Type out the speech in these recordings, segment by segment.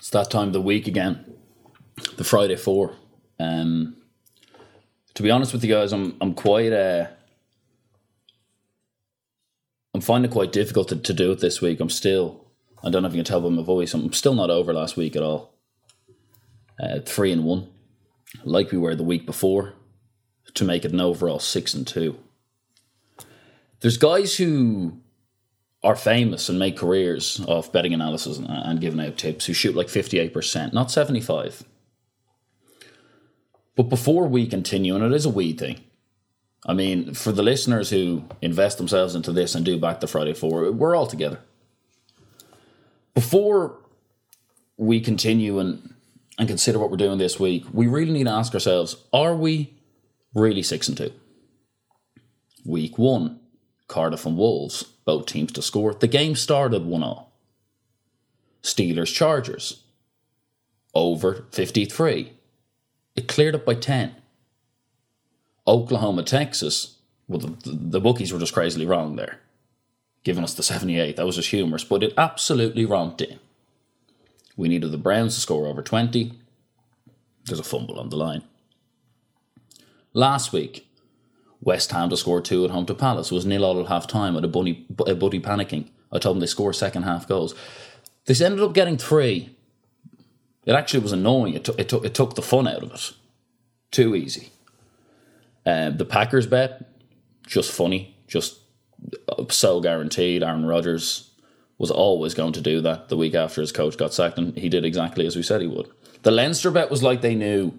It's that time of the week again, the Friday four. Um, to be honest with you guys, I'm I'm quite uh, I'm finding it quite difficult to, to do it this week. I'm still I don't know if you can tell by my voice. I'm still not over last week at all. Uh, three and one, like we were the week before, to make it an overall six and two. There's guys who are famous and make careers off betting analysis and, and giving out tips who shoot like 58%, not 75. But before we continue, and it is a we thing, I mean, for the listeners who invest themselves into this and do back the Friday Four, we're all together. Before we continue and, and consider what we're doing this week, we really need to ask ourselves are we really six and two? Week one, Cardiff and Wolves, both teams to score. The game started 1 0. Steelers Chargers, over 53. It cleared up by 10. Oklahoma Texas, well, the, the bookies were just crazily wrong there, giving us the 78. That was just humorous, but it absolutely romped in. We needed the Browns to score over 20. There's a fumble on the line. Last week, West Ham to score two at home to Palace was nil all at half time with a buddy, a buddy panicking. I told them they score second half goals. They ended up getting three. It actually was annoying. It, took it, took, it took the fun out of it. Too easy. Uh, the Packers bet, just funny, just so guaranteed. Aaron Rodgers was always going to do that the week after his coach got sacked, and he did exactly as we said he would. The Leinster bet was like they knew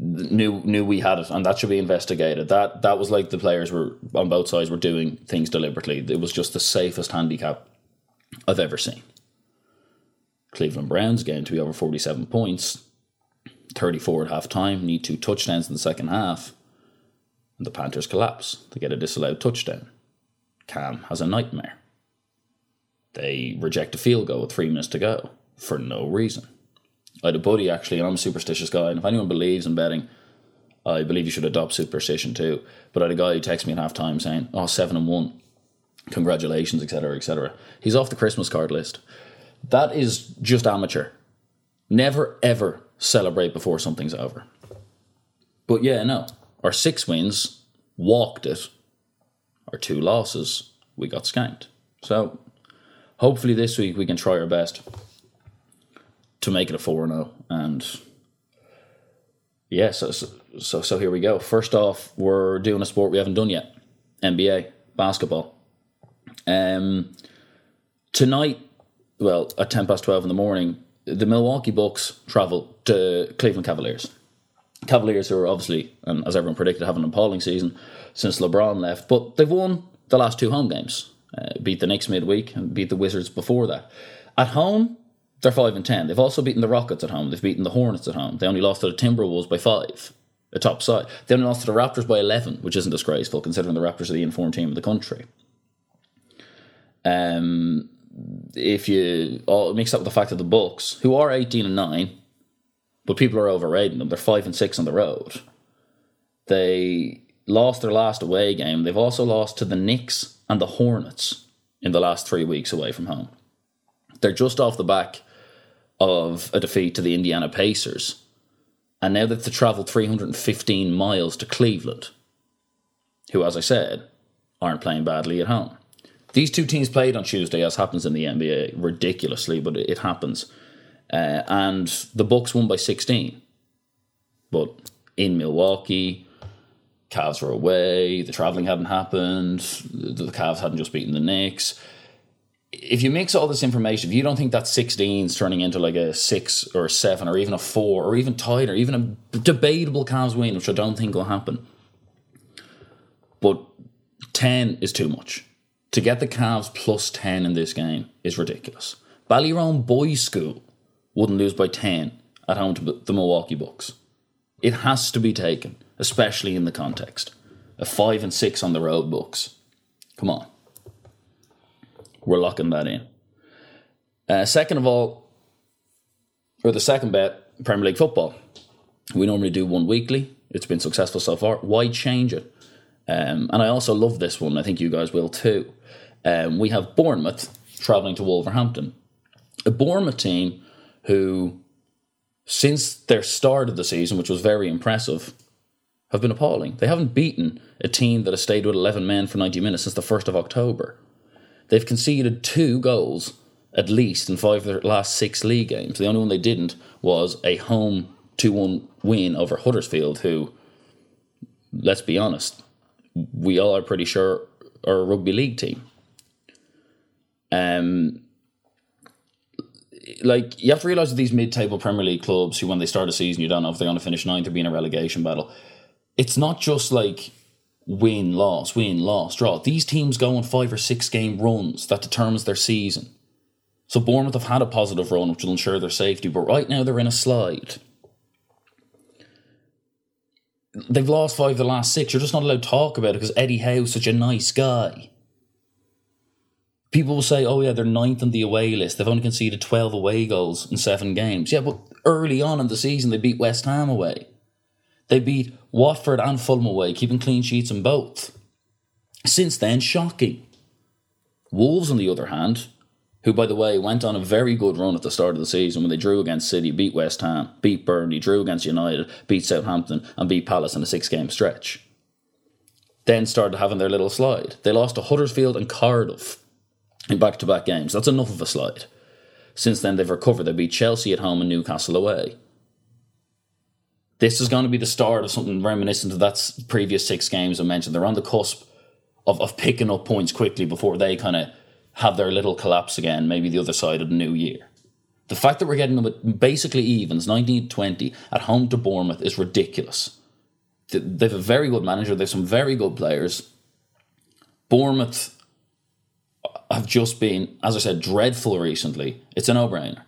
knew knew we had it, and that should be investigated. That that was like the players were on both sides were doing things deliberately. It was just the safest handicap I've ever seen. Cleveland Browns game to be over forty seven points, thirty four at half time. Need two touchdowns in the second half, and the Panthers collapse. They get a disallowed touchdown. Cam has a nightmare. They reject a field goal with three minutes to go for no reason. I had a buddy actually, and I'm a superstitious guy. And if anyone believes in betting, I believe you should adopt superstition too. But I had a guy who texted me at half time saying, "Oh, seven and one, congratulations, etc., etc." He's off the Christmas card list. That is just amateur. Never ever celebrate before something's over. But yeah, no, our six wins walked it. Our two losses, we got skanked. So hopefully this week we can try our best to make it a 4 0. And yeah, so, so, so here we go. First off, we're doing a sport we haven't done yet NBA, basketball. Um, tonight, well, at 10 past 12 in the morning, the Milwaukee Bucks travel to Cleveland Cavaliers. Cavaliers, who are obviously, and as everyone predicted, have an appalling season since LeBron left, but they've won the last two home games. Uh, beat the Knicks midweek and beat the Wizards before that. At home, they're five and ten. They've also beaten the Rockets at home. They've beaten the Hornets at home. They only lost to the Timberwolves by five, a top side. They only lost to the Raptors by eleven, which isn't disgraceful considering the Raptors are the informed team of the country. Um, if you mix up with the fact that the Bucks, who are eighteen and nine, but people are overrating them. They're five and six on the road. They lost their last away game. They've also lost to the Knicks and the Hornets in the last three weeks away from home. They're just off the back of a defeat to the Indiana Pacers. And now they have to travel 315 miles to Cleveland, who, as I said, aren't playing badly at home. These two teams played on Tuesday, as happens in the NBA, ridiculously, but it happens. Uh, and the Bucks won by 16. But in Milwaukee, Cavs were away, the travelling hadn't happened, the Cavs hadn't just beaten the Knicks if you mix all this information, if you don't think that 16 is turning into like a six or a seven or even a four or even tighter, even a debatable Cavs win, which I don't think will happen, but 10 is too much. To get the Cavs plus 10 in this game is ridiculous. Ballyrone Boys School wouldn't lose by 10 at home to the Milwaukee Bucks. It has to be taken, especially in the context. A 5 and 6 on the road Bucks. Come on. We're locking that in. Uh, second of all, or the second bet, Premier League football. We normally do one weekly. It's been successful so far. Why change it? Um, and I also love this one. I think you guys will too. Um, we have Bournemouth travelling to Wolverhampton. A Bournemouth team who, since their start of the season, which was very impressive, have been appalling. They haven't beaten a team that has stayed with 11 men for 90 minutes since the 1st of October. They've conceded two goals at least in five of their last six league games. The only one they didn't was a home 2 1 win over Huddersfield, who, let's be honest, we all are pretty sure are a rugby league team. Um, like you have to realize that these mid-table Premier League clubs, who when they start a season, you don't know if they're going to finish ninth or be in a relegation battle. It's not just like win, loss, win, loss, draw. These teams go on five or six game runs that determines their season. So Bournemouth have had a positive run, which will ensure their safety, but right now they're in a slide. They've lost five of the last six. You're just not allowed to talk about it because Eddie Howe's such a nice guy. People will say, oh, yeah, they're ninth on the away list. They've only conceded 12 away goals in seven games. Yeah, but early on in the season, they beat West Ham away. They beat Watford and Fulham away, keeping clean sheets in both. Since then, shocking. Wolves, on the other hand, who, by the way, went on a very good run at the start of the season when they drew against City, beat West Ham, beat Burnley, drew against United, beat Southampton, and beat Palace in a six game stretch. Then started having their little slide. They lost to Huddersfield and Cardiff in back to back games. That's enough of a slide. Since then, they've recovered. They beat Chelsea at home and Newcastle away. This is going to be the start of something reminiscent of that previous six games I mentioned. They're on the cusp of, of picking up points quickly before they kind of have their little collapse again, maybe the other side of the new year. The fact that we're getting them at basically evens, 19 20, at home to Bournemouth is ridiculous. They've a very good manager, they've some very good players. Bournemouth uh, have just been, as I said, dreadful recently. It's a no brainer.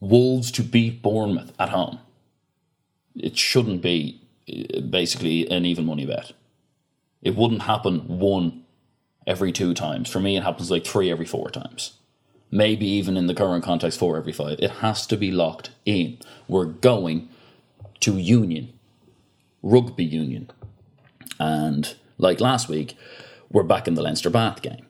Wolves to beat Bournemouth at home. It shouldn't be uh, basically an even money bet. It wouldn't happen one every two times. For me, it happens like three every four times. Maybe even in the current context, four every five. It has to be locked in. We're going to Union, Rugby Union. And like last week, we're back in the Leinster Bath game.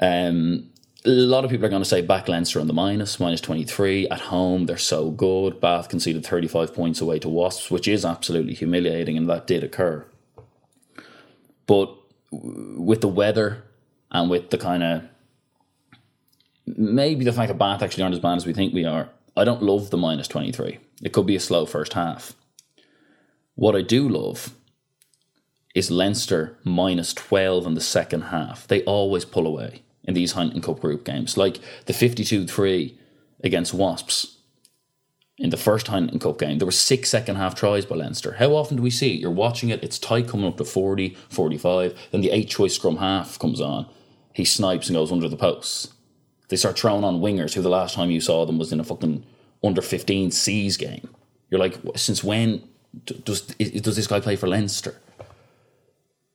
Um, a lot of people are going to say back Leinster on the minus, minus 23. At home, they're so good. Bath conceded 35 points away to Wasps, which is absolutely humiliating, and that did occur. But with the weather and with the kind of maybe the fact that Bath actually aren't as bad as we think we are, I don't love the minus 23. It could be a slow first half. What I do love is Leinster minus 12 in the second half. They always pull away in these Heineken Cup group games, like the 52 3 against Wasps in the first Heineken Cup game. There were six second half tries by Leinster. How often do we see it? You're watching it, it's tight coming up to 40, 45, then the eight choice scrum half comes on. He snipes and goes under the posts. They start throwing on wingers who the last time you saw them was in a fucking under 15 C's game. You're like, since when does, does this guy play for Leinster?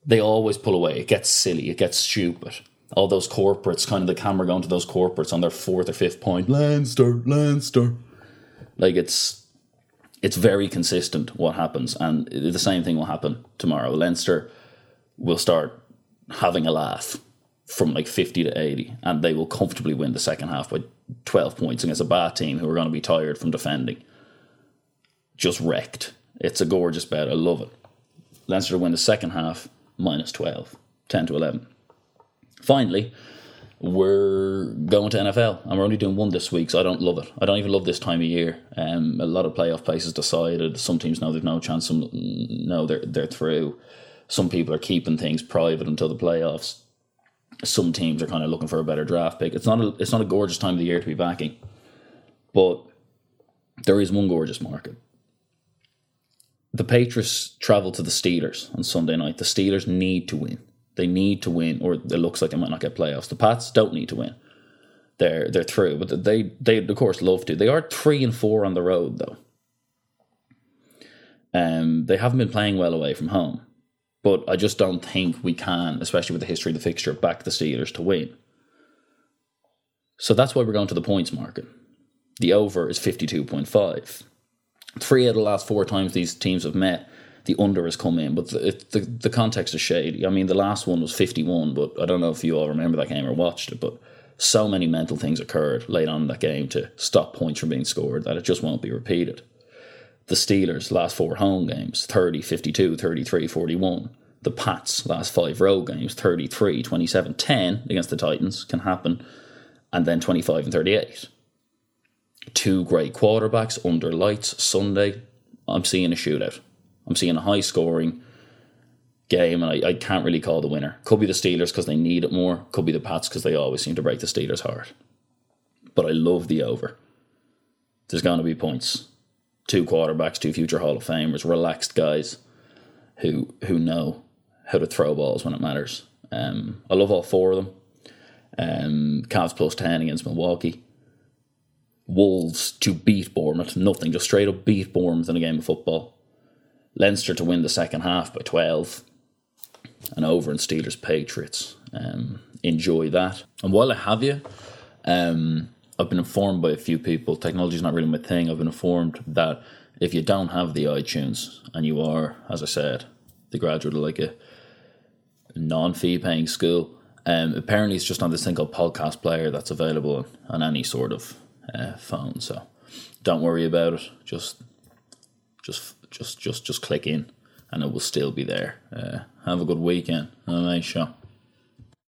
They always pull away. It gets silly. It gets stupid all those corporates, kind of the camera going to those corporates on their fourth or fifth point. Leinster, Leinster. Like it's it's very consistent what happens, and the same thing will happen tomorrow. Leinster will start having a laugh from like 50 to 80 and they will comfortably win the second half by 12 points against a bad team who are going to be tired from defending just wrecked it's a gorgeous bet i love it leinster win the second half minus 12 10 to 11 Finally, we're going to NFL, and we're only doing one this week, so I don't love it. I don't even love this time of year. Um, a lot of playoff places decided. Some teams know they've no chance. Some know they're they're through. Some people are keeping things private until the playoffs. Some teams are kind of looking for a better draft pick. It's not a it's not a gorgeous time of the year to be backing, but there is one gorgeous market. The Patriots travel to the Steelers on Sunday night. The Steelers need to win. They need to win, or it looks like they might not get playoffs. The Pats don't need to win. They're they're through, but they they of course love to. They are three and four on the road though. Um, they haven't been playing well away from home, but I just don't think we can, especially with the history of the fixture, back the Steelers to win. So that's why we're going to the points market. The over is fifty two point five. Three out of the last four times these teams have met, the under has come in, but the, the, the context is shady. I mean, the last one was 51, but I don't know if you all remember that game or watched it, but so many mental things occurred late on in that game to stop points from being scored that it just won't be repeated. The Steelers' last four home games 30, 52, 33, 41. The Pats' last five road games 33, 27, 10 against the Titans can happen, and then 25 and 38. Two great quarterbacks under lights Sunday. I'm seeing a shootout. I'm seeing a high scoring game, and I, I can't really call the winner. Could be the Steelers because they need it more. Could be the Pats because they always seem to break the Steelers' heart. But I love the over. There's going to be points. Two quarterbacks, two future Hall of Famers, relaxed guys who who know how to throw balls when it matters. Um, I love all four of them. Um, Cavs plus 10 against Milwaukee. Wolves to beat Bournemouth. Nothing, just straight up beat Bournemouth in a game of football. Leinster to win the second half by 12 and over in Steelers Patriots. Um, enjoy that. And while I have you, um, I've been informed by a few people. Technology is not really my thing. I've been informed that if you don't have the iTunes and you are, as I said, the graduate of like a non-fee paying school, um, apparently it's just on this thing called Podcast Player that's available on any sort of uh, phone. So don't worry about it. Just, just, just, just, just click in, and it will still be there. Uh, have a good weekend. A nice show.